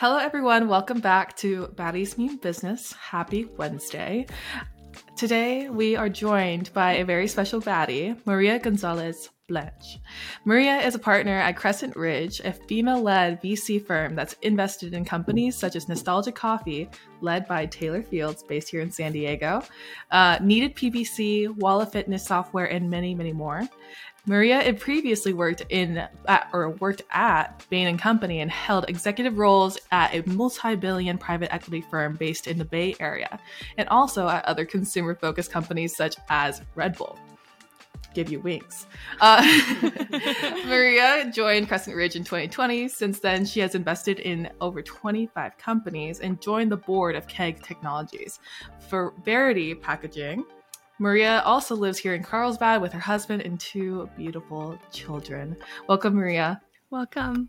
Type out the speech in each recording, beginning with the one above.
Hello, everyone. Welcome back to Baddies Mean Business. Happy Wednesday. Today, we are joined by a very special baddie, Maria Gonzalez Blanch. Maria is a partner at Crescent Ridge, a female led VC firm that's invested in companies such as Nostalgia Coffee, led by Taylor Fields, based here in San Diego, uh, Needed PPC, Walla Fitness Software, and many, many more. Maria had previously worked in at, or worked at Bain and Company and held executive roles at a multi-billion private equity firm based in the Bay Area, and also at other consumer-focused companies such as Red Bull. Give you wings. Uh, Maria joined Crescent Ridge in 2020. Since then, she has invested in over 25 companies and joined the board of Keg Technologies. For Verity Packaging, Maria also lives here in Carlsbad with her husband and two beautiful children. Welcome, Maria. Welcome.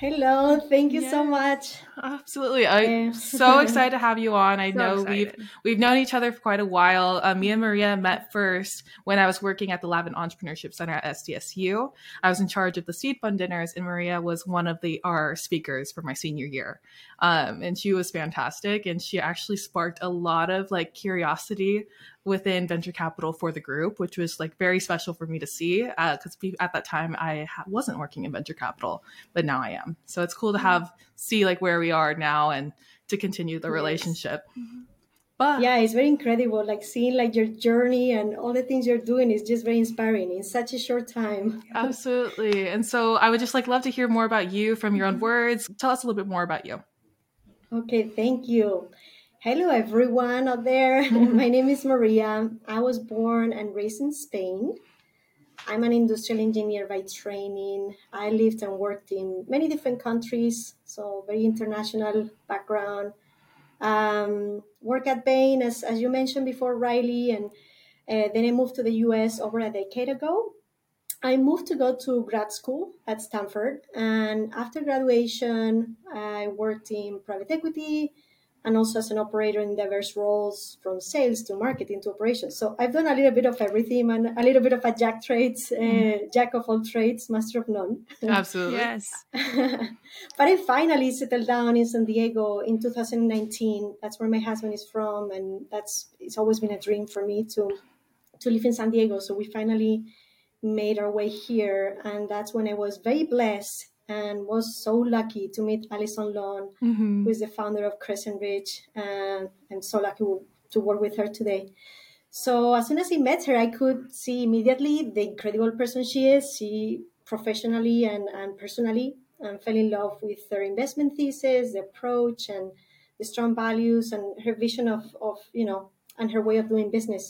Hello, thank you so much. Absolutely, I'm so excited to have you on. I So know excited. we've we've known each other for quite a while. Uh, me and Maria met first when I was working at the Lavin Entrepreneurship Center at SDSU. I was in charge of the seed fund dinners, and Maria was one of the our speakers for my senior year. Um, and she was fantastic, and she actually sparked a lot of like curiosity within venture capital for the group, which was like very special for me to see because at that time I ha- wasn't working in venture capital, but now I am. So it's cool to have see like where we are now and to continue the Yes. relationship. Mm-hmm. But Yeah, it's very incredible. Like seeing like your journey and all the things you're doing is just very inspiring in such a short time. absolutely. And so I would just like love to hear more about you from your own mm-hmm. words. Tell us a little bit more about you. Okay, thank you. Hello, everyone out there. Mm-hmm. My name is Maria. I was born and raised in Spain. I'm an industrial engineer by training. I lived and worked in many different countries, so very international background. Um, work at Bain, as, as you mentioned before, Riley, and uh, then I moved to the US over a decade ago. I moved to go to grad school at Stanford, and after graduation, I worked in private equity and also as an operator in diverse roles from sales to marketing to operations. So I've done a little bit of everything and a little bit of a jack trades, uh, jack of all trades, master of none. Absolutely. Yes. but I finally settled down in San Diego in 2019. That's where my husband is from, and that's it's always been a dream for me to to live in San Diego. So we finally made our way here, and that's when I was very blessed and was so lucky to meet Alison Long, Mhm. who is the founder of Crescent Ridge, and I'm so lucky to work with her today. So as soon as I met her, I could see immediately the incredible person she is. She professionally and, and personally and fell in love with her investment thesis, the approach, and the strong values and her vision of, of you know and her way of doing business.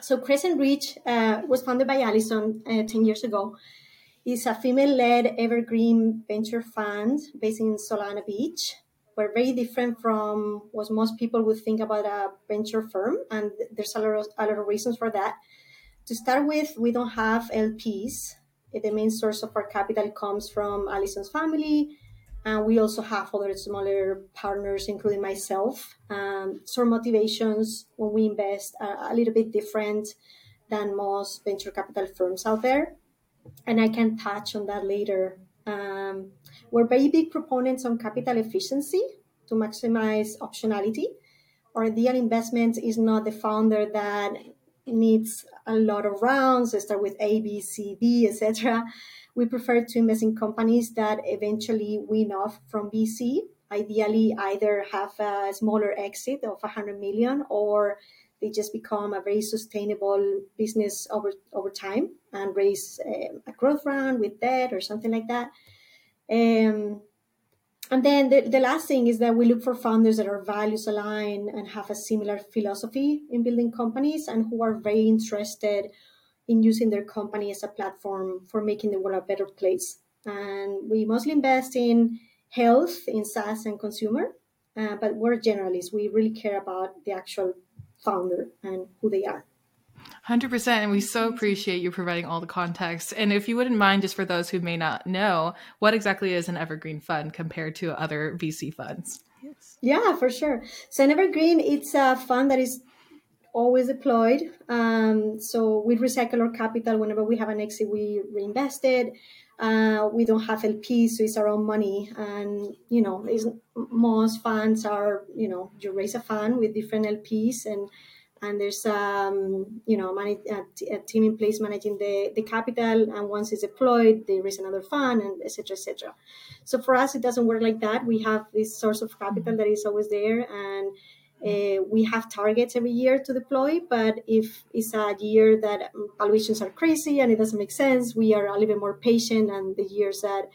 So Crescent Ridge uh, was founded by Alison uh, 10 years ago. It's a female-led evergreen venture fund based in Solana Beach. We're very different from what most people would think about a venture firm, and there's a lot of, a lot of reasons for that. To start with, we don't have LPs. The main source of our capital comes from Alison's family, and we also have other smaller partners, including myself. Um, so our motivations when we invest are a little bit different than most venture capital firms out there and I can touch on that later. Um, we're very big proponents on capital efficiency to maximize optionality. Our ideal investment is not the founder that needs a lot of rounds, start with A, B, C, D, etc. We prefer to invest in companies that eventually win off from VC. Ideally, either have a smaller exit of 100 million or they just become a very sustainable business over over time and raise um, a growth round with debt or something like that. Um, and then the, the last thing is that we look for founders that are values aligned and have a similar philosophy in building companies and who are very interested in using their company as a platform for making the world a better place. And we mostly invest in health, in SaaS and consumer, uh, but we're generalists. We really care about the actual founder and who they are. 100% and we so appreciate you providing all the context and if you wouldn't mind just for those who may not know what exactly is an evergreen fund compared to other vc funds Yes. Yeah, for sure. So an evergreen, it's a fund that is always deployed. Um, so we recycle our capital whenever we have an exit, we reinvest it. Uh, we don't have LPs, so it's our own money. And you know, most funds are you know you raise a fund with different LPs and and there's um, you know manage, a, a, team in place managing the, the capital. And once it's deployed they raise another fund and etc etc so for us it doesn't work like that. We have this source of capital that is always there. And uh, we have targets every year to deploy but if it's a year that valuations are crazy and it doesn't make sense we are a little bit more patient and the years that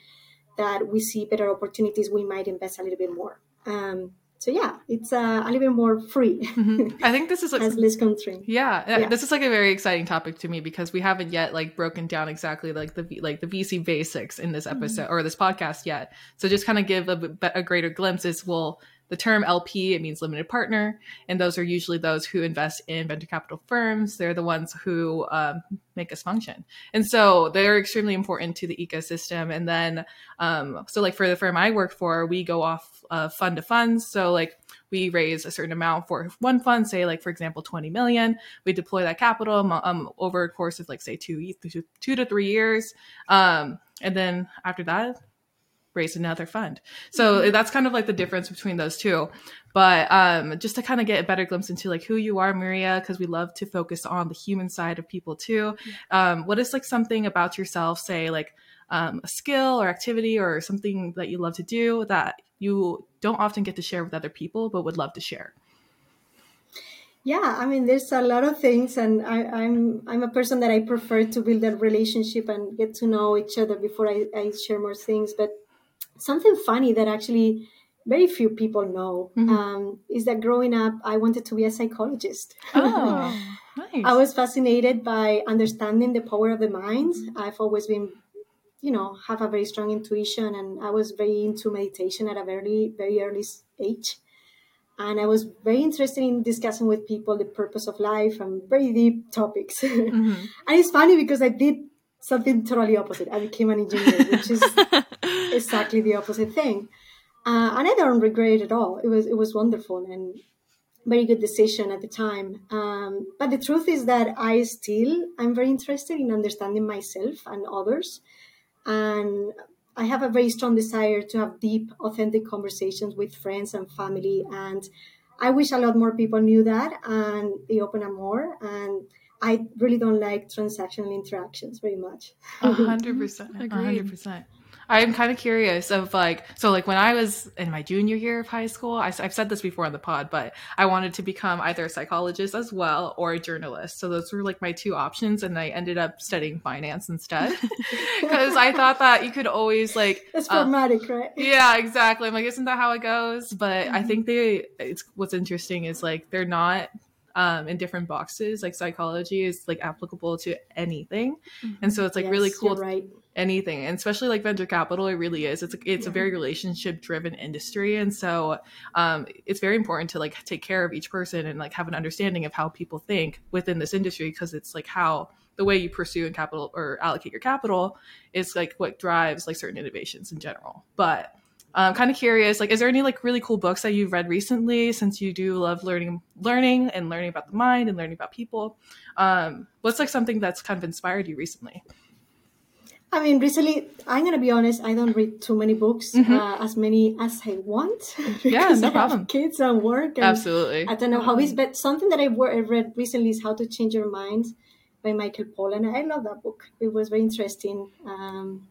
that we see better opportunities we might invest a little bit more um, so yeah, it's uh, a little bit more free. Mm-hmm. I think this is like, as less constraint. Yeah, yeah, this is like a very exciting topic to me because we haven't yet like broken down exactly like the like the VC basics in this episode mm-hmm. or this podcast yet. So just kind of give a, a greater glimpse is well the term LP, it means limited partner, and those are usually those who invest in venture capital firms. They're the ones who um, make us function. And so they're extremely important to the ecosystem. And then, um, so like for the firm I work for, we go off uh, fund to funds. So like we raise a certain amount for one fund, say like, for example, 20 million, we deploy that capital um, over a course of like, say two, two to three years. Um, and then after that, raise another fund. So mm-hmm. that's kind of like the difference between those two. But um, just to kind of get a better glimpse into like who you are, Maria, because we love to focus on the human side of people too. Um, what is like something about yourself, say like um, a skill or activity or something that you love to do that you don't often get to share with other people, but would love to share? Yeah, I mean, there's a lot of things, and I, am I'm, I'm a person that I prefer to build a relationship and get to know each other before I, I share more things. But something funny that actually very few people know mm-hmm. um, is that growing up, I wanted to be a psychologist. Oh, nice. I was fascinated by understanding the power of the mind. I've always been, you know, have a very strong intuition, and I was very into meditation at a very, very early age. And I was very interested in discussing with people the purpose of life and very deep topics. Mm-hmm. and it's funny because I did something totally opposite. I became an engineer, which is exactly the opposite thing. Uh, and I don't regret it at all. It was it was wonderful and very good decision at the time. Um, but the truth is that I still I'm very interested in understanding myself and others, and I have a very strong desire to have deep, authentic conversations with friends and family. And I wish a lot more people knew that and they open up more. And I really don't like transactional interactions very much. A hundred percent. A hundred percent. I'm kind of curious of like, so like when I was in my junior year of high school, I, have said this before on the pod, but I wanted to become either a psychologist as well or a journalist. So those were like my two options. And I ended up studying finance instead because I thought that you could always like. It's pragmatic, um, right? Yeah, exactly. I'm like, isn't that how it goes? But mm-hmm. I think they, it's what's interesting is like they're not um, in different boxes. Like psychology is like applicable to anything, mm-hmm. and so it's like yes, really cool. right. Anything, and especially like venture capital, it really is. It's a, it's yeah. a very relationship driven industry, and so um, it's very important to like take care of each person and like have an understanding of how people think within this industry because it's like how the way you pursue and capital or allocate your capital is like what drives like certain innovations in general. But I'm kind of curious, like, is there any like really cool books that you've read recently? Since you do love learning, learning and learning about the mind and learning about people, um, what's like something that's kind of inspired you recently? I mean, recently, I'm gonna be honest. I don't read too many books, mm-hmm. uh, as many as I want. yeah, no I problem. kids and work. And Absolutely. I don't know hobbies, but something that I read recently is "How to Change Your Mind" by Michael Pollan. I love that book. It was very interesting. Um,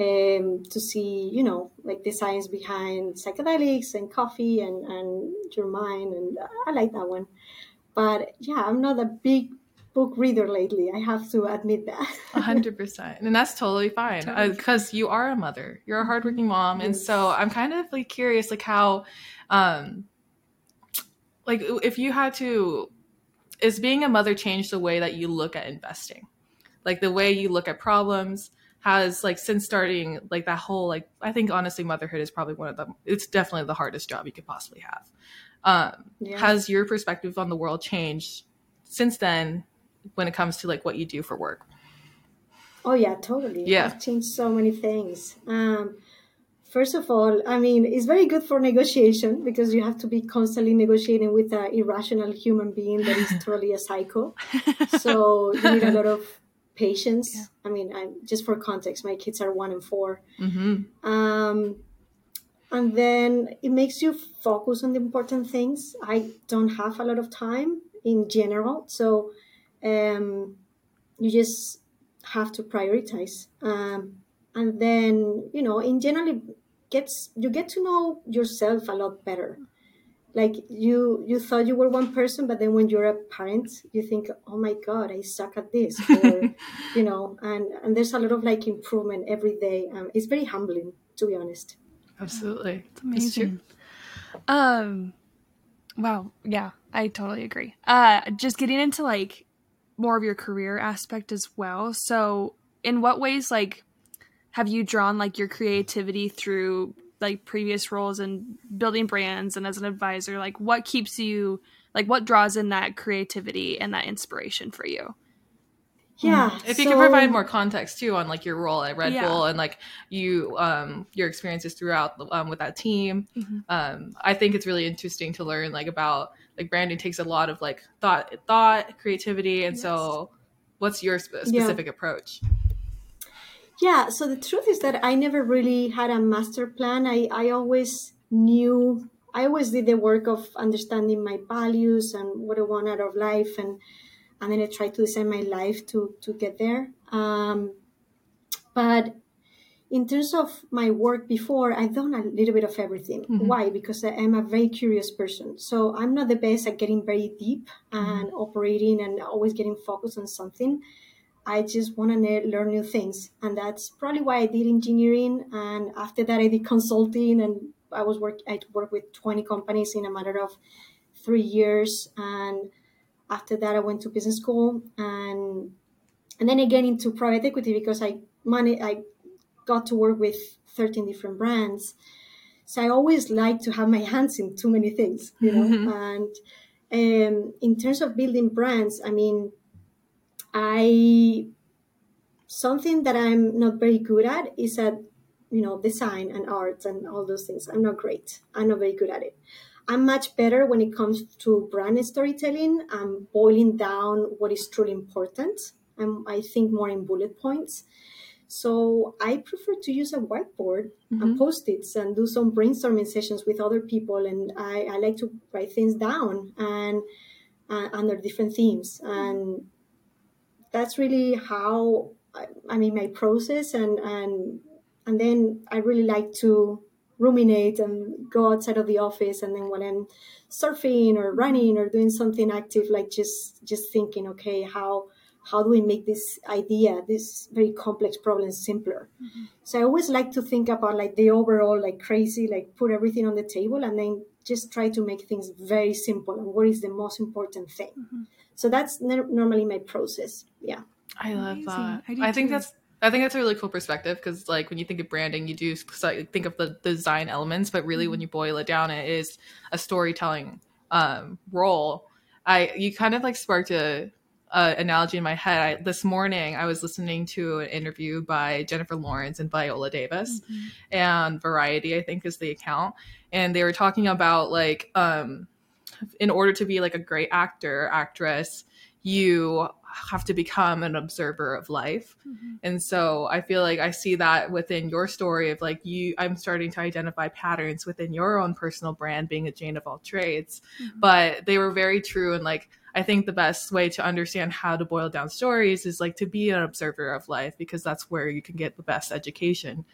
um, to see, you know, like the science behind psychedelics and coffee and, and your mind. And I like that one. But yeah, I'm not a big book reader lately. I have to admit that. Hundred percent, and that's totally fine because totally. uh, you are a mother. You're a hardworking mom, yes. and so I'm kind of like curious, like how, um, like if you had to, is being a mother change the way that you look at investing, like the way you look at problems, has like since starting like that whole like I think honestly motherhood is probably one of the it's definitely the hardest job you could possibly have. Um, yeah. Has your perspective on the world changed since then when it comes to like what you do for work? Oh yeah, totally. Yeah, I've changed so many things. Um, First of all, I mean, it's very good for negotiation because you have to be constantly negotiating with an irrational human being that is totally a psycho. So you need a lot of patience. Yeah. I mean, I, just for context, my kids are one and 4 mm-hmm. um, and then it makes you focus on the important things. I don't have a lot of time in general, so um, you just have to prioritize. Um, and then you know, in general, gets you get to know yourself a lot better like you you thought you were one person but then when you're a parent you think oh my god i suck at this or you know and and there's a lot of like improvement every day um, it's very humbling to be honest. Absolutely. It's amazing. Um wow. Yeah i totally agree. Uh just getting into like more of your career aspect as well. So in what ways like have you drawn like your creativity through like previous roles and building brands and as an advisor like what keeps you like what draws in that creativity and that inspiration for you yeah if so, you can provide more context too on like your role at red yeah. bull and like you um your experiences throughout um, with that team mm-hmm. um i think it's really interesting to learn like about like branding takes a lot of like thought thought creativity and yes. so what's your sp- specific yeah. approach yeah, so the truth is that I never really had a master plan. I, I always knew, I always did the work of understanding my values and what I want out of life. And, and then I tried to design my life to, to get there. Um, but in terms of my work before, I've done a little bit of everything. Mm-hmm. Why? Because I'm a very curious person. So I'm not the best at getting very deep and mm-hmm. operating and always getting focused on something. I just want to learn new things. And that's probably why I did engineering. And after that, I did consulting and I was work, I worked with 20 companies in a matter of three years. And after that, I went to business school and, and then again into private equity because I money, I got to work with 13 different brands. So I always like to have my hands in too many things, you know, mm-hmm. and, um, in terms of building brands, I mean, I something that I'm not very good at is at you know design and art and all those things. I'm not great. I'm not very good at it. I'm much better when it comes to brand storytelling. I'm boiling down what is truly important. I'm, I think more in bullet points. So I prefer to use a whiteboard mm-hmm. and post-its and do some brainstorming sessions with other people. And I, I like to write things down and uh, under different themes. And that's really how I, mean my process and and and then I really like to ruminate and go outside of the office and then when i'm surfing or running or doing something active like just just thinking okay how how do we make this idea this very complex problem simpler mm-hmm. so i always like to think about like the overall like crazy like put everything on the table and then just try to make things very simple and what is the most important thing mm-hmm. So that's normally my process. Yeah. I love Amazing. that. I, I think that's I think that's a really cool perspective because, like, when you think of branding, you do think of the design elements, but really, mm-hmm. when you boil it down, it is a storytelling um, role. I you kind of like sparked a, a analogy in my head. I, this morning, I was listening to an interview by Jennifer Lawrence and Viola Davis, mm-hmm. and Variety, I think, is the account, and they were talking about like um, in order to be like a great actor, actress, you have to become an observer of life. Mm-hmm. And so I feel like I see that within your story of like you I'm starting to identify patterns within your own personal brand being a Jane of all trades. Mm-hmm. But they were very true and like I think the best way to understand how to boil down stories is like to be an observer of life because that's where you can get the best education.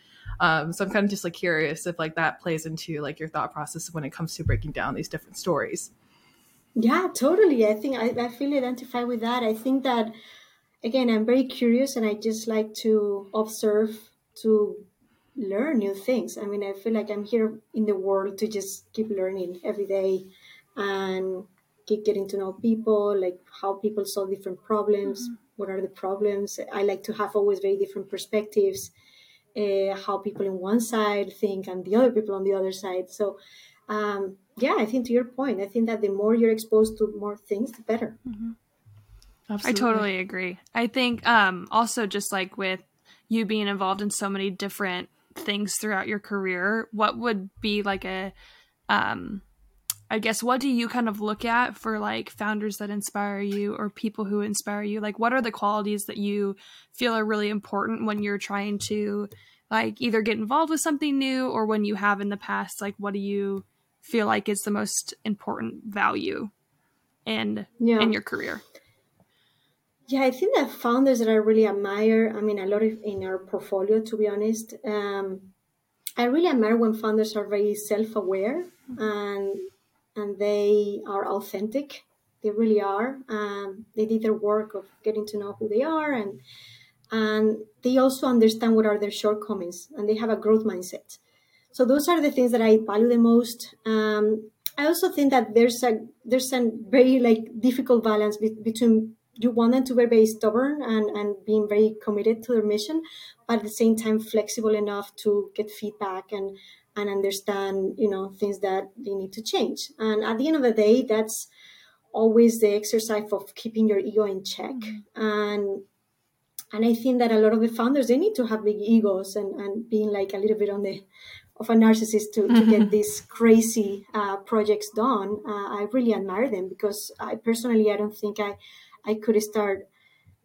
Um, so I'm kind of just like curious if like that plays into like your thought process when it comes to breaking down these different stories. Yeah, totally. I think I, I feel identified with that. I think that again, I'm very curious and I just like to observe to learn new things. I mean, I feel like I'm here in the world to just keep learning every day and keep getting to know people, like how people solve different problems, mm-hmm. what are the problems. I like to have always very different perspectives uh, how people in one side think and the other people on the other side. So, um, yeah, I think to your point, I think that the more you're exposed to more things, the better. Mm-hmm. I totally agree. I think um, also just like with you being involved in so many different things throughout your career, what would be like a um I guess what do you kind of look at for like founders that inspire you or people who inspire you? Like what are the qualities that you feel are really important when you're trying to like either get involved with something new or when you have in the past like what do you feel like is the most important value in yeah. in your career? Yeah, I think that founders that I really admire, I mean, a lot of in our portfolio, to be honest, um, I really admire when founders are very self-aware mm-hmm. and and they are authentic. They really are. Um, they did their work of getting to know who they are, and and they also understand what are their shortcomings, and they have a growth mindset. So those are the things that I value the most. Um, I also think that there's a there's a very like difficult balance be- between you want them to be very stubborn and, and being very committed to their mission, but at the same time flexible enough to get feedback and and understand you know things that they need to change. And at the end of the day, that's always the exercise of keeping your ego in check mm-hmm. and and I think that a lot of the founders they need to have big egos and, and being like a little bit on the of a narcissist to, to mm-hmm. get these crazy uh, projects done. Uh, I really admire them because I personally I don't think I I could start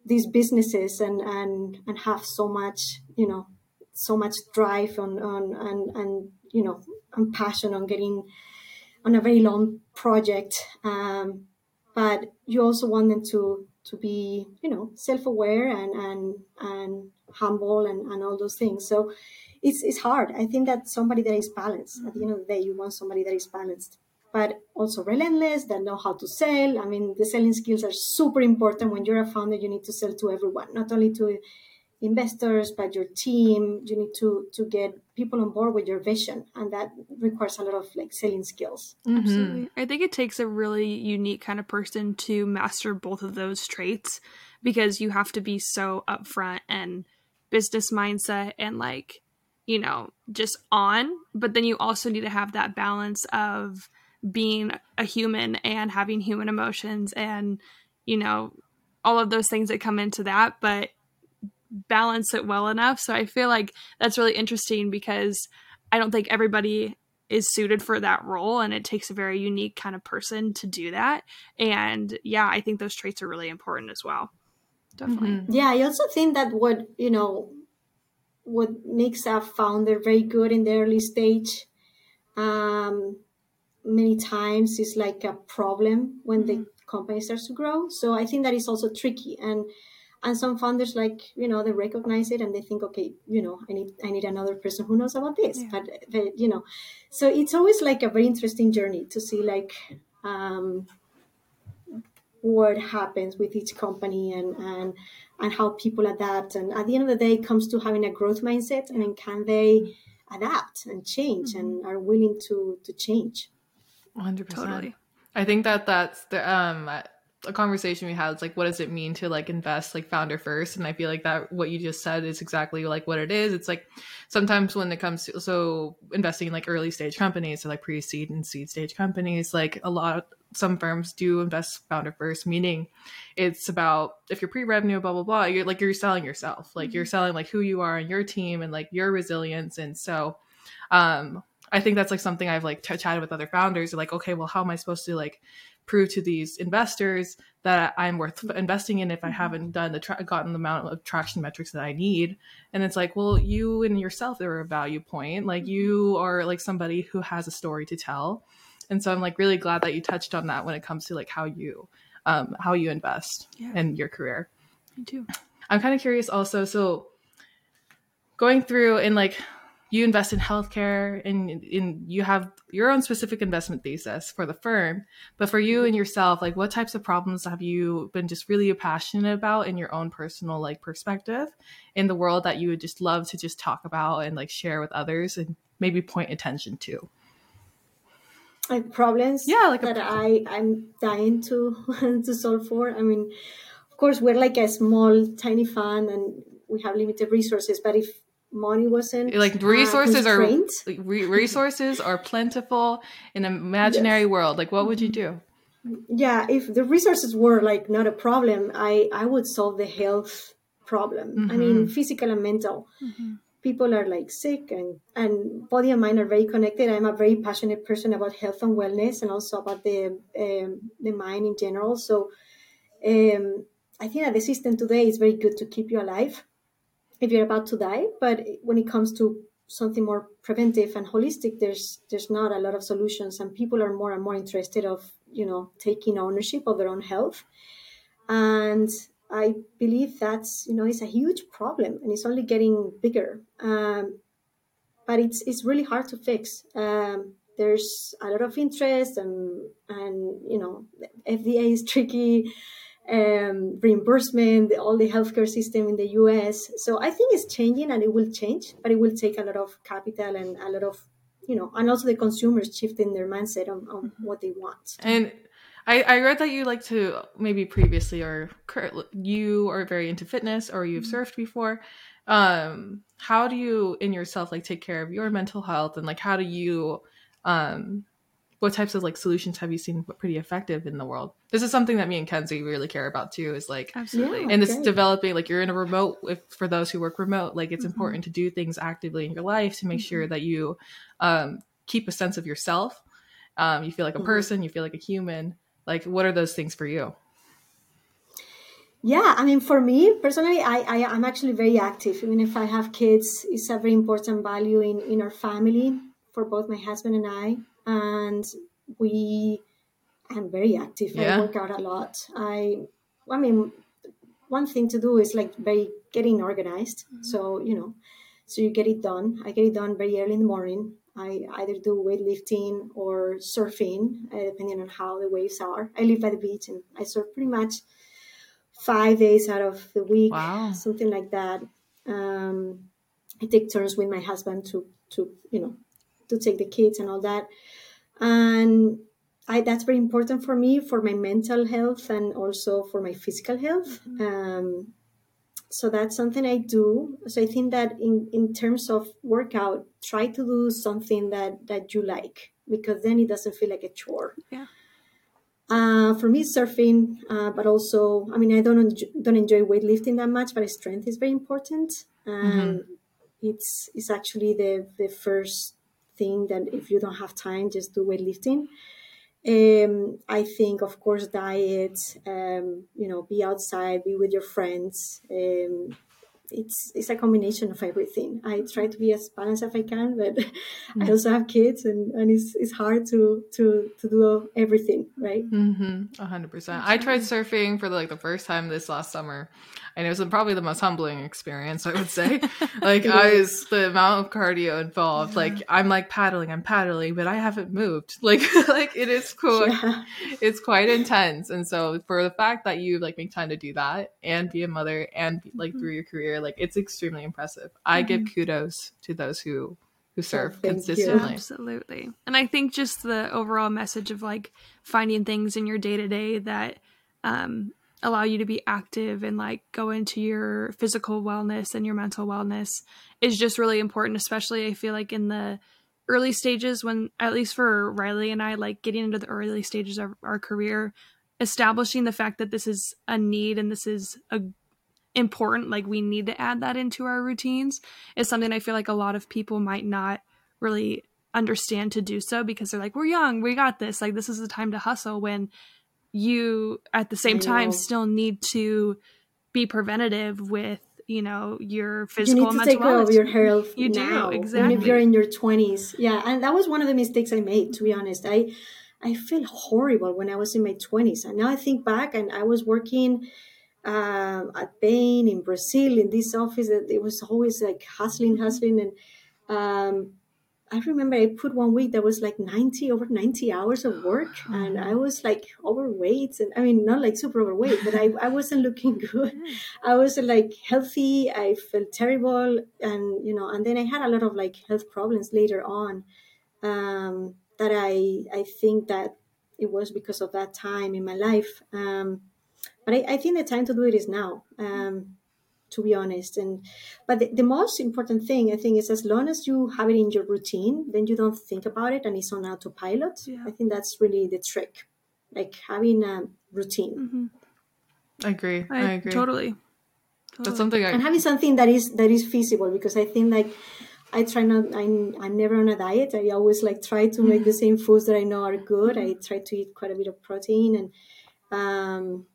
these businesses and and and have so much you know so much drive on on and and you know and passion on getting on a very long project um, but you also want them to to be you know self-aware and and and humble and, and all those things so it's it's hard i think that somebody that is balanced at the end of the day you want somebody that is balanced but also relentless, that know how to sell. I mean, the selling skills are super important. When you're a founder, you need to sell to everyone, not only to investors, but your team. You need to to get people on board with your vision, and that requires a lot of like selling skills. Mm-hmm. Absolutely, I think it takes a really unique kind of person to master both of those traits because you have to be so upfront and business mindset and like you know just on but then you also need to have that balance of being a human and having human emotions and you know all of those things that come into that but balance it well enough so i feel like that's really interesting because i don't think everybody is suited for that role and it takes a very unique kind of person to do that and yeah i think those traits are really important as well definitely mm-hmm. yeah i also think that what you know what makes a founder very good in the early stage um, many times is like a problem when mm-hmm. the company starts to grow. So I think that is also tricky and and some founders like you know they recognize it and they think okay you know i need i need another person who knows about this yeah. but, but you know so it's always like a very interesting journey to see like um, what happens with each company and and and how people adapt and at the end of the day it comes to having a growth mindset and then can they adapt and change mm-hmm. and are willing to to change 100%. Totally. I think that that's the um a conversation we had is like what does it mean to like invest like founder first? And i feel like that what you just said is exactly like what it is. It's like sometimes when it comes to so investing in like early stage companies so like pre-seed and seed stage companies like a lot of some firms do invest founder first meaning it's about if you're pre-revenue blah blah blah you're like you're selling yourself. Like mm-hmm. you're selling like who you are and your team and like your resilience. And so um I think that's like something I've like t- chatted with other founders. Like, okay, well, how am I supposed to like prove to these investors that I'm worth investing in if I mm-hmm. haven't done the tra- gotten the amount of traction metrics that I need? And it's like, well, you and yourself are a value point. Like, you mm-hmm. are like somebody who has a story to tell. And so I'm like really glad that you touched on that when it comes to like how you um, how you invest yeah. in your career. Me too. I'm kind of curious also. So going through and like you invest in healthcare and in you have your own specific investment thesis for the firm. But for you and yourself like what types of problems have you been just really passionate about in your own personal like perspective in the world that you would just love to just talk about and like share with others and maybe point attention to? Like problems yeah like that I I'm dying to to solve for. I mean of course we're like a small tiny fund and we have limited resources but if money wasn't like resources uh, are re- resources are plentiful in an imaginary yes. world. Like what would you do? Yeah if the resources were like not a problem i i would solve the health problem. Mm-hmm. i mean physical and mental. Mm-hmm. people are like sick and and body and mind are very connected. I'm a very passionate person about health and wellness and also about the um, the mind in general. So um, i think that the system today is very good to keep you alive if you're about to die but when it comes to something more preventive and holistic there's there's not a lot of solutions and people are more and more interested of you know taking ownership of their own health and I believe that's you know it's a huge problem and it's only getting bigger. Um, but it's it's really hard to fix. Um, there's a lot of interest and and you know FDA is tricky. Um, reimbursement, all the healthcare system in the US. So I think it's changing and it will change, but it will take a lot of capital and a lot of, you know, and also the consumers shifting their mindset on, on mm-hmm. what they want. And I, I read that you like to maybe previously or you are very into fitness or you've mm-hmm. surfed before. Um, how do you in yourself like take care of your mental health and like how do you um what types of like solutions have you seen pretty effective in the world? This is something that me and Kenzie really care about too. Is like absolutely, and it's developing. Like you're in a remote. If for those who work remote, like it's mm-hmm. important to do things actively in your life to make mm-hmm. sure that you um, keep a sense of yourself. Um, you feel like a mm-hmm. person. You feel like a human, like, what are those things for you? Yeah, I mean, for me personally, I, I am actually very active. Even if I have kids, it's a very important value in in our family for both my husband and I, and we. I'm very active. Yeah. I work out a lot. I, I mean, one thing to do is like very getting organized. Mm-hmm. So you know, so you get it done. I get it done very early in the morning. I either do weightlifting or surfing, uh, depending on how the waves are. I live by the beach and I surf pretty much five days out of the week, wow. something like that. Um, I take turns with my husband to, to you know, to take the kids and all that. And I, that's very important for me for my mental health and also for my physical health. Mm-hmm. Um, so that's something I do. So I think that in, in terms of workout, try to do something that, that you like because then it doesn't feel like a chore. Yeah. Uh, for me, surfing, uh, but also, I mean, I don't enjoy, don't enjoy weightlifting that much, but strength is very important. And mm-hmm. it's it's actually the the first thing that if you don't have time, just do weightlifting. Um, I think, of course, diet, um, you know, be outside, be with your friends. Um, it's it's a combination of everything. I try to be as balanced as I can, but mm-hmm. I also have kids, and, and it's it's hard to to to do everything, right? Mm-hmm. hundred percent. I tried surfing for like the first time this last summer, and it was probably the most humbling experience i would say like i was the amount of cardio involved like i'm like paddling i'm paddling but i haven't moved like like it is cool yeah. it's quite intense and so for the fact that you like make time to do that and be a mother and be, like mm-hmm. through your career like it's extremely impressive i mm-hmm. give kudos to those who who surf oh, consistently. You. Absolutely. And I think just the overall message of like finding things in your day to day that um, allow you to be active and like go into your physical wellness and your mental wellness is just really important especially i feel like in the early stages when at least for riley and i like getting into the early stages of our career establishing the fact that this is a need and this is a important like we need to add that into our routines is something i feel like a lot of people might not really understand to do so because they're like we're young we got this like this is the time to hustle when you at the same time still need to be preventative with you know your physical you need to take care of your health you now, do exactly if you're in your 20s yeah and that was one of the mistakes i made to be honest. I i felt horrible when i was in my 20s and now i think back and i was working um, at Bain in Brazil in this office. It was always like hustling, hustling, and um, I remember I put one week that was like 90 over 90 hours of work and I was like overweight and I mean not like super overweight but I, I wasn't looking good I was like healthy I felt terrible and you know and then I had a lot of like health problems later on um, that I I think that it was because of that time in my life um, but I, I, think the time to do it is now um, to be honest. And but the, the, most important thing I think is as long as you have it in your routine, then you don't think about it and it's on autopilot. Yeah. I think that's really the trick, like having a routine. Mm-hmm. I agree. I, I, agree totally. That's something I and having something that is that is feasible because I think like I try not I'm I'm never on a diet. I always like try to make the same foods that I know are good. I try to eat quite a bit of protein and um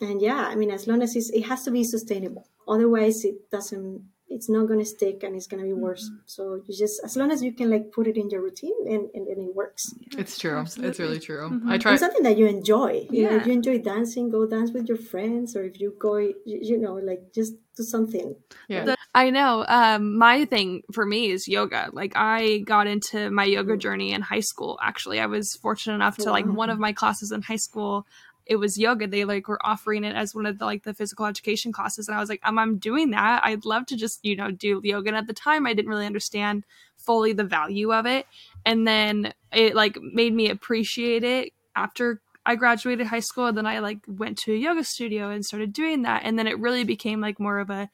and yeah, I mean as long as it's, it has to be sustainable. Otherwise it doesn't it's not going to stick and it's going to be worse. So you just as long as you can like put it in your routine and, and, and it works. it's true. It's really true. Mhm. I try And something that you enjoy. You know, if you enjoy dancing, go dance with your friends, or if you go, you, you know, like just do something. yeah. I know. Um, my thing for me is yoga. Like I got into my yoga journey in high school. Actually, I was fortunate enough to like one of my classes in high school. It was yoga. They like were offering it as one of the like the physical education classes, and I was like, um, I'm doing that. I'd love to just you know do yoga. And at the time, I didn't really understand fully the value of it, and then it like made me appreciate it after I graduated high school. And then I like went to a yoga studio and started doing that, and then it really became like more of a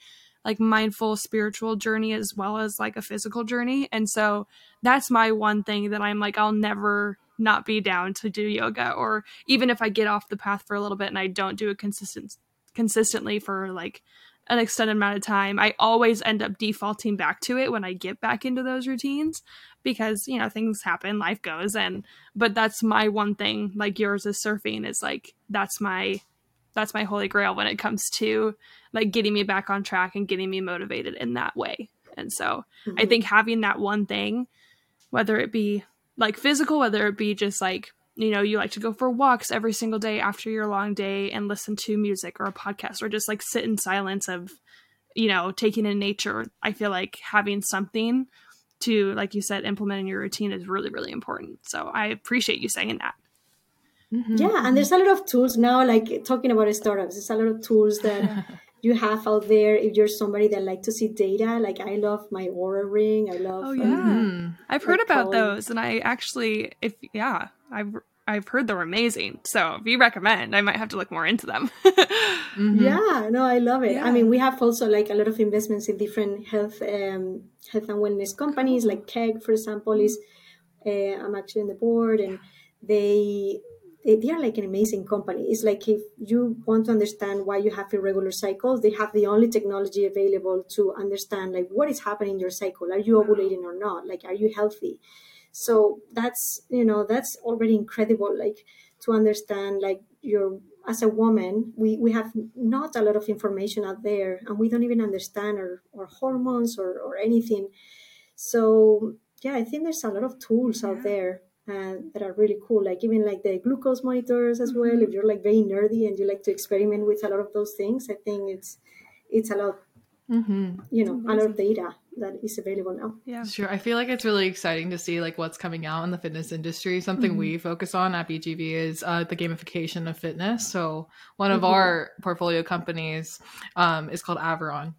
like mindful spiritual journey as well as like a physical journey. And so that's my one thing that I'm like I'll never not be down to do yoga or even if I get off the path for a little bit and I don't do it consistent consistently for like an extended amount of time, I always end up defaulting back to it when I get back into those routines because, you know, things happen, life goes and but that's my one thing like yours is surfing is like that's my that's my holy grail when it comes to like getting me back on track and getting me motivated in that way. And so I mm-hmm. think having that one thing, whether it be like physical, whether it be just like, you know, you like to go for walks every single day after your long day and listen to music or a podcast or just like sit in silence of, you know, taking in nature. I feel like having something to, like you said, implement in your routine is really, really important. So I appreciate you saying that. Mhm. Yeah, and there's a lot of tools now. Like talking about startups, there's a lot of tools that you have out there. If you're somebody that like to see data, like I love my Oura Ring. I love. Oh, um, yeah. Mhm. I've heard about Colin. those, and I actually, if yeah, I've I've heard they're amazing. So if you recommend, I might have to look more into them. Mhm. Yeah, no, I love it. Yeah. I mean, we have also like a lot of investments in different health, um, health and wellness companies. Like Keg, for example, is uh, I'm actually on the board, and they, they they are like an amazing company. It's like if you want to understand why you have irregular cycles, they have the only technology available to understand like what is happening in your cycle. Are you mm-hmm. ovulating or not? Like, are you healthy? So that's you know that's already incredible. Like to understand like your as a woman, we, we have not a lot of information out there and we don't even understand our, our hormones or, or anything. So yeah, I think there's a lot of tools out there uh, that are really cool. Like even like the glucose monitors as well. If you're like very nerdy and you like to experiment with a lot of those things, I think it's it's a lot Mhm. you know a lot of data that is available now. yeah. Sure. I feel like it's really exciting to see like what's coming out in the fitness industry. Something we focus on at BGV is uh, the gamification of fitness. So one of Mhm. our portfolio companies um, is called Aviron,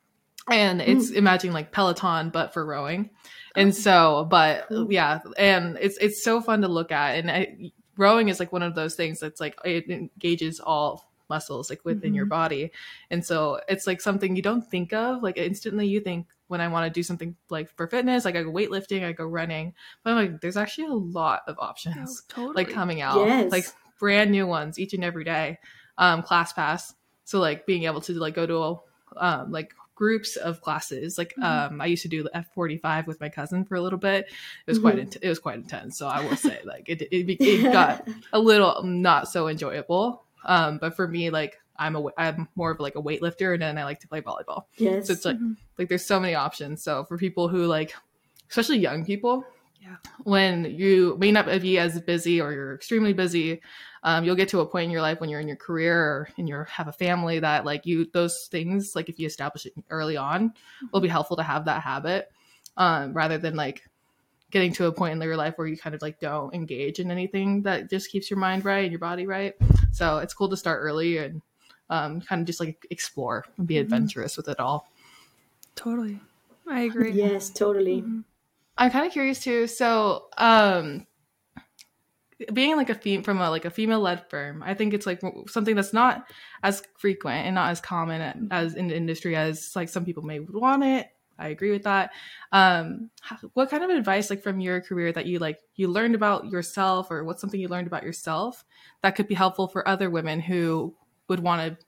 and it's imagine like Peloton but for rowing. And so, but yeah, and it's it's so fun to look at, and I, rowing is like one of those things that's like it engages all muscles like within your body. And so it's like something you don't think of like instantly you think when i want to do something like for fitness like i go weightlifting i go running. But i'm like there's actually a lot of Oh, options totally. like coming out Yes. like brand new ones each and every day um ClassPass. So like being able to like go to um like groups of classes like Mhm. um i used to do the f45 with my cousin for a little bit it was quite Mhm. int- it was quite intense so i will say like it, it, it got a little not so enjoyable um but for me like i'm a i'm more of like a weightlifter and then i like to play volleyball yes. so it's like Mhm. like there's so many options so for people who like especially young people Yeah. when you may not be as busy or you're extremely busy um, you'll get to a point in your life when you're in your career or in your have a family that like you those things like if you establish it early on will be helpful to have that habit um, rather than like getting to a point in your life where you kind of like don't engage in anything that just keeps your mind right and your body right so it's cool to start early and um, kind of just like explore and be Mhm. adventurous with it all totally. I agree. yes, totally. Mhm. I'm kind of curious too. So, um, being like a fem- from a like a female led firm, I think it's like something that's not as frequent and not as common as in the industry as like some people may want it. I agree with that. Um, what kind of advice, like from your career, that you like you learned about yourself, or what's something you learned about yourself that could be helpful for other women who would want to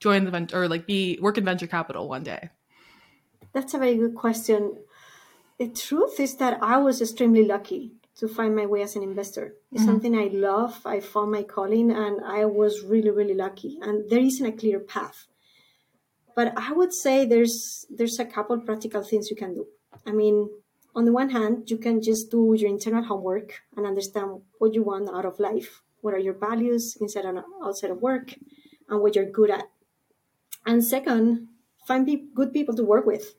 join the venture or like be work in venture capital one day? That's a very good question. The truth is that I was extremely lucky to find my way as an investor. It's mm-hmm. something I love. I found my calling and I was really, really lucky. And there isn't a clear path. But I would say there's there's a couple practical things you can do. I mean, on the one hand, you can just do your internal homework and understand what you want out of life. What are your values inside and outside of work, and what you're good at. And second, find pe- good people to work with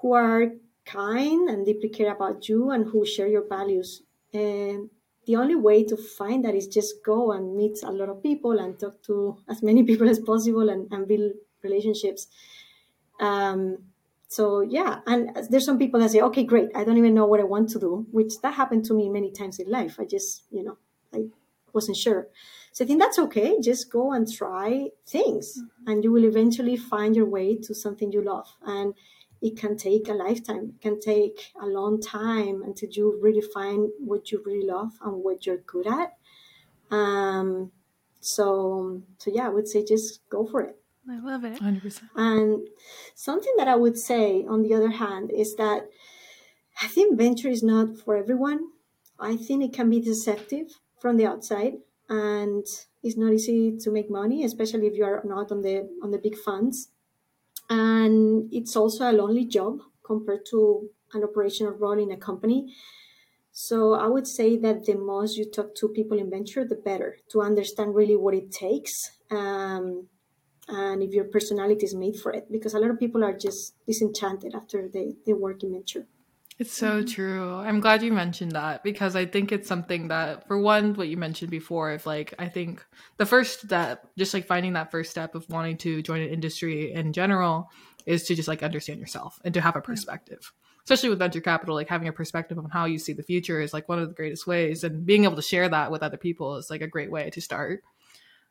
who are kind and deeply care about you and who share your values. And the only way to find that is just go and meet a lot of people and talk to as many people as possible and, and build relationships. Um, so yeah, and there's some people that say, okay, great, I don't even know what I want to do, which that happened to me many times in life. I just, you know, I wasn't sure. So I think that's okay. Just go and try things, mm-hmm. and you will eventually find your way to something you love. And it can take a lifetime. It can take a long time until you really find what you really love and what you're good at. Um, so, so yeah, I would say just go for it. I love it. 100%. And something that I would say, on the other hand, is that I think venture is not for everyone. I think it can be deceptive from the outside and it's not easy to make money, especially if you are not on the on the big funds and it's also a lonely job compared to an operational role in a company. So I would say that the most you talk to people in venture, the better to understand really what it takes. Um, and if your personality is made for it, because a lot of people are just disenchanted after they, they work in venture. It's so true. I'm glad you mentioned that because I think it's something that, for one, what you mentioned before, of like, I think the first step, just like finding that first step of wanting to join an industry in general, is to just like understand yourself and to have a perspective. Especially with venture capital, like having a perspective on how you see the future is like one of the greatest ways, and being able to share that with other people is like a great way to start.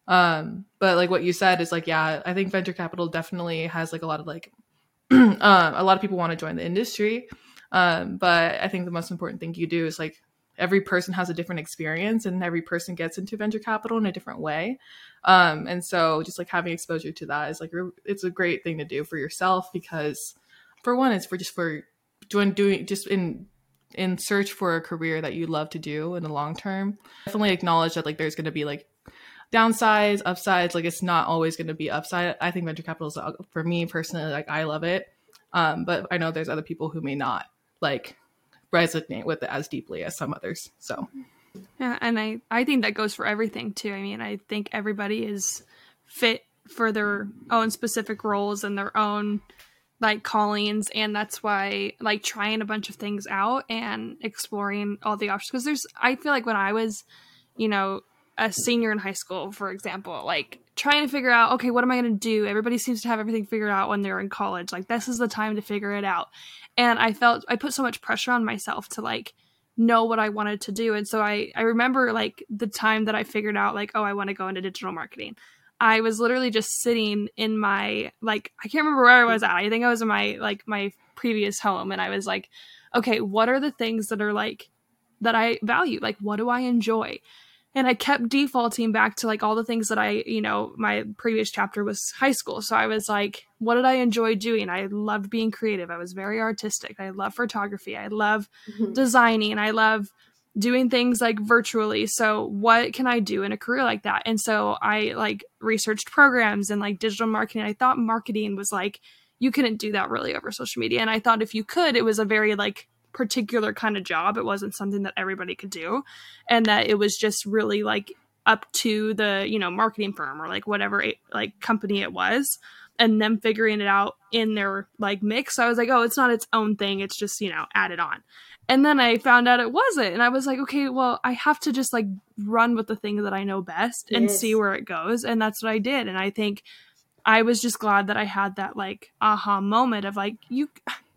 Um, but like what you said is like, yeah, I think venture capital definitely has like a lot of like, um, a lot of people want to join the industry um, but I think the most important thing you do is like every person has a different experience and every person gets into venture capital in a different way. Um, and so just like having exposure to that is like, it's a great thing to do for yourself because for one, it's for just for doing, doing just in, in search for a career that you love to do in the long term. Definitely acknowledge that like there's going to be like downsides, upsides. Like it's not always going to be upside. I think venture capital is for me personally, like I love it. Um, but I know there's other people who may not like resonate with it as deeply as some others. So yeah, and I I think that goes for everything too. I mean, I think everybody is fit for their own specific roles and their own like callings and that's why like trying a bunch of things out and exploring all the options because there's I feel like when I was, you know, a senior in high school, for example, like trying to figure out, okay, what am I going to do? Everybody seems to have everything figured out when they're in college. Like, this is the time to figure it out. And I felt I put so much pressure on myself to like know what I wanted to do. And so I, I remember like the time that I figured out, like, oh, I want to go into digital marketing. I was literally just sitting in my, like, I can't remember where I was at. I think I was in my, like, my previous home. And I was like, okay, what are the things that are like, that I value? Like, what do I enjoy? And I kept defaulting back to like all the things that I, you know, my previous chapter was high school. So I was like, what did I enjoy doing? I loved being creative. I was very artistic. I love photography. I love mm-hmm. designing. I love doing things like virtually. So what can I do in a career like that? And so I like researched programs and like digital marketing. I thought marketing was like you couldn't do that really over social media. And I thought if you could, it was a very like particular kind of job. It wasn't something that everybody could do. And that it was just really like up to the, you know, marketing firm or like whatever it, like company it was and them figuring it out in their like mix. So I was like, oh, it's not its own thing. It's just, you know, added on. And then I found out it wasn't. And I was like, okay, well, I have to just like run with the thing that I know best and yes. see where it goes. And that's what I did. And I think I was just glad that I had that like aha moment of like, you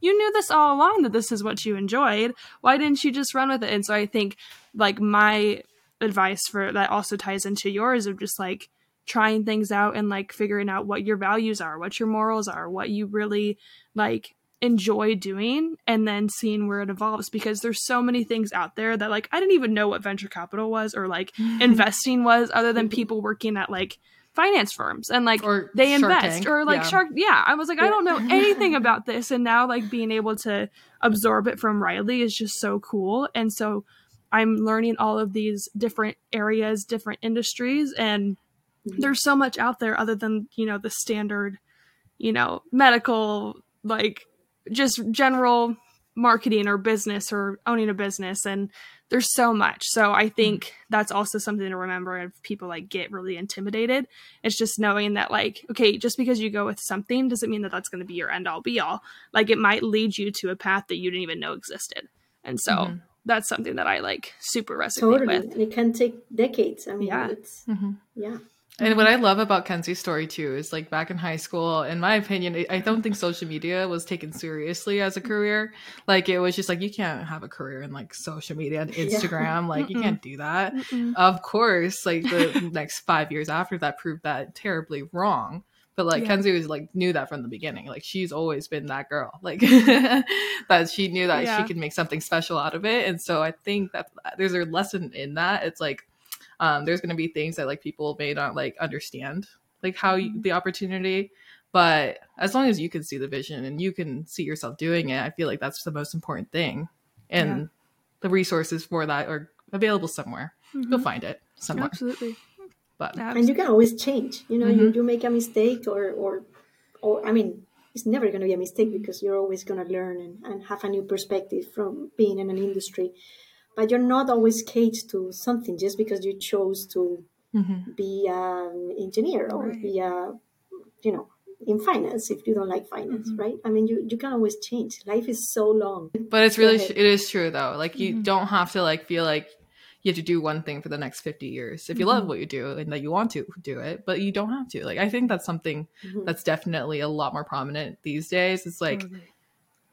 you knew this all along that this is what you enjoyed. Why didn't you just run with it? And so I think like my advice for that also ties into yours of just like trying things out and like figuring out what your values are, what your morals are, what you really like enjoy doing and then seeing where it evolves because there's so many things out there that like I didn't even know what venture capital was or like investing was other than people working at like finance firms and like Or they invest Tank, or like yeah. shark yeah i was like i don't know anything about this and now like being able to absorb it from riley is just so cool and so i'm learning all of these different areas different industries and Mhm. there's so much out there other than you know the standard you know medical like just general marketing or business or owning a business and there's so much so i think that's also something to remember if people like get really intimidated it's just knowing that like okay just because you go with something doesn't mean that that's going to be your end all be all like it might lead you to a path that you didn't even know existed and so Mhm. that's something that i like super resonate Totally. with And it can take decades. I mean, Yeah. it's, Mhm. yeah. And what mm-hmm. I love about Kenzie's story too is like back in high school, in my opinion, I- don't think social media was taken seriously as a mm-hmm. career. Like it was just like you can't have a career in like social media and Yeah. Instagram. Like you Mm-mm. can't do that. Mm-mm. Of course, like the next five years after that proved that terribly wrong. But like Yeah. Kenzie was like knew that from the beginning. Like she's always been that girl. Like that she knew that Yeah. she could make something special out of it. And so I think that uh, there's a lesson in that. It's like um, there's going to be things that like people may not like understand like how you, Mhm. the opportunity but as long as you can see the vision and you can see yourself doing it i feel like that's the most important thing and Yeah. the resources for that are available somewhere you'll Mhm. find it somewhere absolutely but and you can always change you know Mm-hmm. you, you make a mistake or or or i mean it's never going to be a mistake because you're always going to learn and, and have a new perspective from being in an industry but you're not always caged to something just because you chose to Mhm. be an engineer or Right. be a you know in finance if you don't like finance Mhm. right i mean you, you can always change life is so long but it's really it is true though like you Mhm. don't have to like feel like you have to do one thing for the next 50 years if you love Mhm. what you do and that you want to do it but you don't have to like i think that's something Mhm. that's definitely a lot more prominent these days it's like Totally.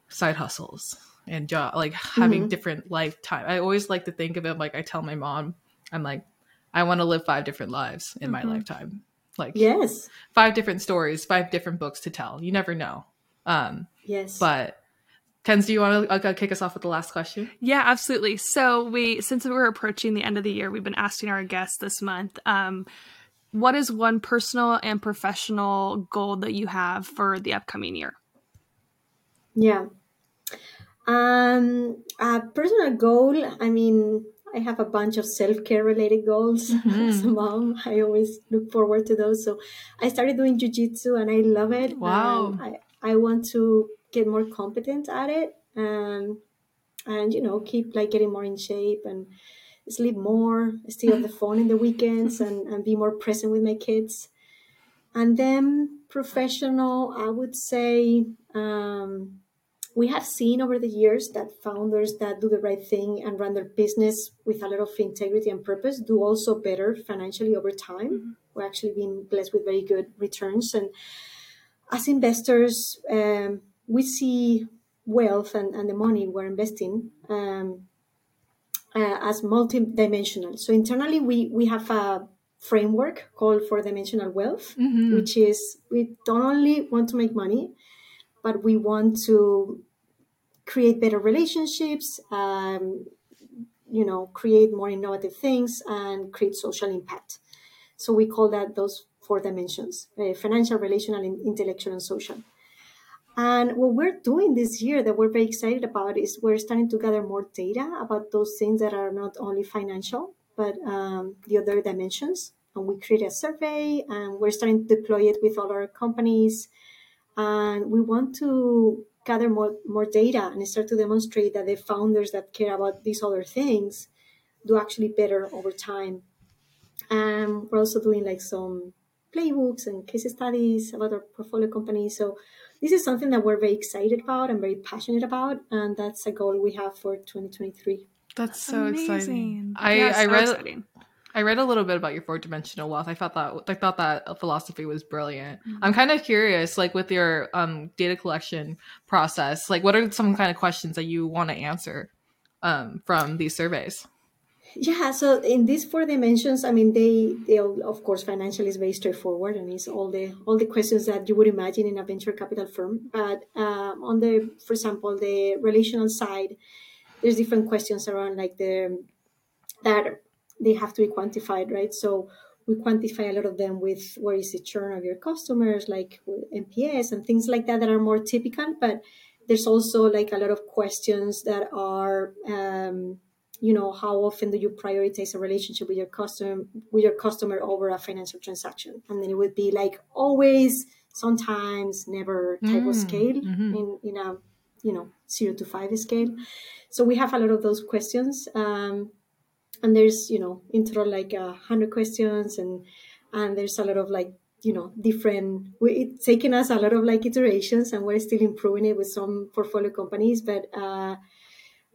side hustles and job like having Mhm. different lifetime i always like to think of it like i tell my mom i'm like i want to live five different lives in my Mhm. lifetime like yes five different stories five different books to tell you never know um yes but Kens, do you want to uh, kick us off with the last question? Yeah, absolutely. So we since we're approaching the end of the year, we've been asking our guests this month, um, what is one personal and professional goal that you have for the upcoming year? Yeah. Um, a personal goal, I mean, I have a bunch of self care related goals as a mom. I always look forward to those. So I started doing jujitsu and I love it. Wow. Um, I, I want to get more competent at it um, and, you know, keep like getting more in shape and sleep more, stay off the phone in the weekends and, and be more present with my kids. And then professional, I would say, um, we have seen over the years that founders that do the right thing and run their business with a lot of integrity and purpose do also better financially over time. We're actually being blessed with very good returns. And as investors, um, we see wealth and, and the money we're investing um, uh, as multidimensional. So internally, we, we have a framework called four dimensional wealth Mm-hmm. which is we don't only want to make money, but we want to create better relationships, um, you know, create more innovative things, and create social impact. So we call that those four dimensions: uh, financial, relational, intellectual, and social. And what we're doing this year that we're very excited about is we're starting to gather more data about those things that are not only financial, but um, the other dimensions. And we create a survey and we're starting to deploy it with all our companies. And we want to gather more, more data and start to demonstrate that the founders that care about these other things do actually better over time. And we're also doing like some playbooks and case studies about our portfolio companies. So this is something that we're very excited about and very passionate about, and that's a goal we have for 2023. That's so exciting. I Yeah, I so read exciting. I read a little bit about your four dimensional wealth. I thought that I thought that philosophy was brilliant. Mm-hmm. I'm kind of curious, like with your um, data collection process, like what are some kind of questions that you want to answer um, from these surveys? Yeah, so in these four dimensions, I mean, they they all, of course financial is very straightforward and it's all the all the questions that you would imagine in a venture capital firm. But um, on the, for example, the relational side, there's different questions around like the that they have to be quantified, right? So we quantify a lot of them with where is the churn of your customers, like NPS and things like that that are more typical. But there's also like a lot of questions that are, um, you know, how often do you prioritize a relationship with your customer with your customer over a financial transaction? And then it would be like always, sometimes, never type mm, of scale mm-hmm. in in a you know zero to five scale. So we have a lot of those questions. Um, and there's you know intro like a hundred questions and and there's a lot of like you know different we, it's taken us a lot of like iterations and we're still improving it with some portfolio companies but uh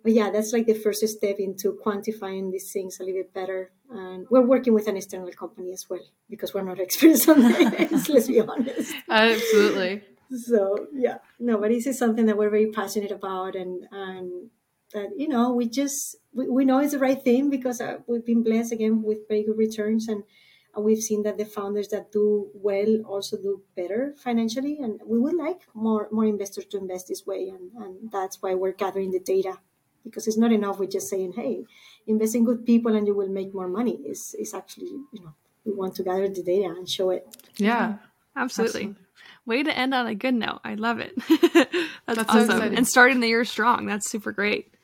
but yeah that's like the first step into quantifying these things a little bit better. And we're working with an external company as well because we're not experts on this let's be honest. Absolutely. So yeah no but this is something that we're very passionate about and and that you know we just we, we know it's the right thing because uh, we've been blessed again with very good returns and and we've seen that the founders that do well also do better financially. And we would like more more investors to invest this way. And, and that's why we're gathering the data because it's not enough with just saying hey invest in good people and you will make more money. Is is actually you know we want to gather the data and show it. Yeah. Absolutely, absolutely. way to end on a good note. I love it. That's, that's, awesome. so and starting the year strong. That's super great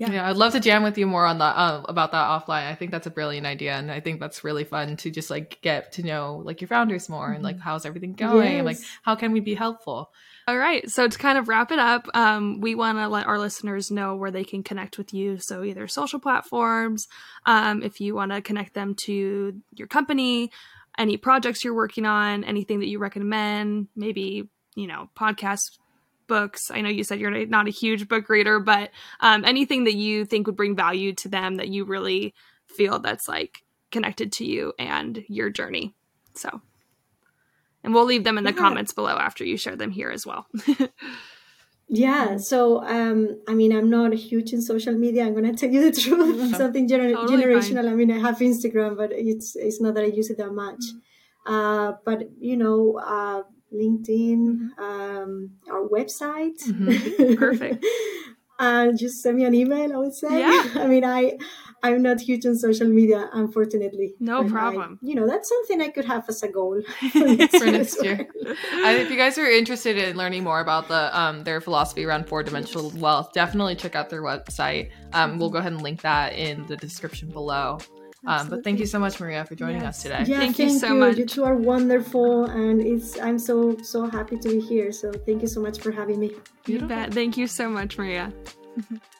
yeah. yeah, I'd love to jam with you more on that uh, about that offline. I think that's a brilliant idea, and I think that's really fun to just like get to know like your founders more and like mm-hmm. how's everything going, yes. like how can we be helpful. All right, so to kind of wrap it up, um, we want to let our listeners know where they can connect with you. So either social platforms, um, if you want to connect them to your company, any projects you're working on, anything that you recommend, maybe you know podcasts books. I know you said you're not a huge book reader, but um, anything that you think would bring value to them that you really feel that's like connected to you and your journey. So, and we'll leave them in the yeah. comments below after you share them here as well. yeah. So, um, I mean, I'm not huge in social media. I'm going to tell you the truth. Something gener- totally generational. Fine. I mean, I have Instagram, but it's it's not that I use it that much. Mm-hmm. Uh, but you know, uh, LinkedIn, um, our website. Mm-hmm. Perfect. and just send me an email. I would say. Yeah. I mean, I I'm not huge on social media, unfortunately. No problem. I, you know, that's something I could have as a goal for next, for next year. if you guys are interested in learning more about the um, their philosophy around four dimensional wealth, definitely check out their website. Um, we'll go ahead and link that in the description below. Um, but thank you so much, Maria, for joining yes. us today. Yeah, thank, thank you so you. much. You two are wonderful, and it's I'm so so happy to be here. So thank you so much for having me. You bet. Thank you so much, Maria.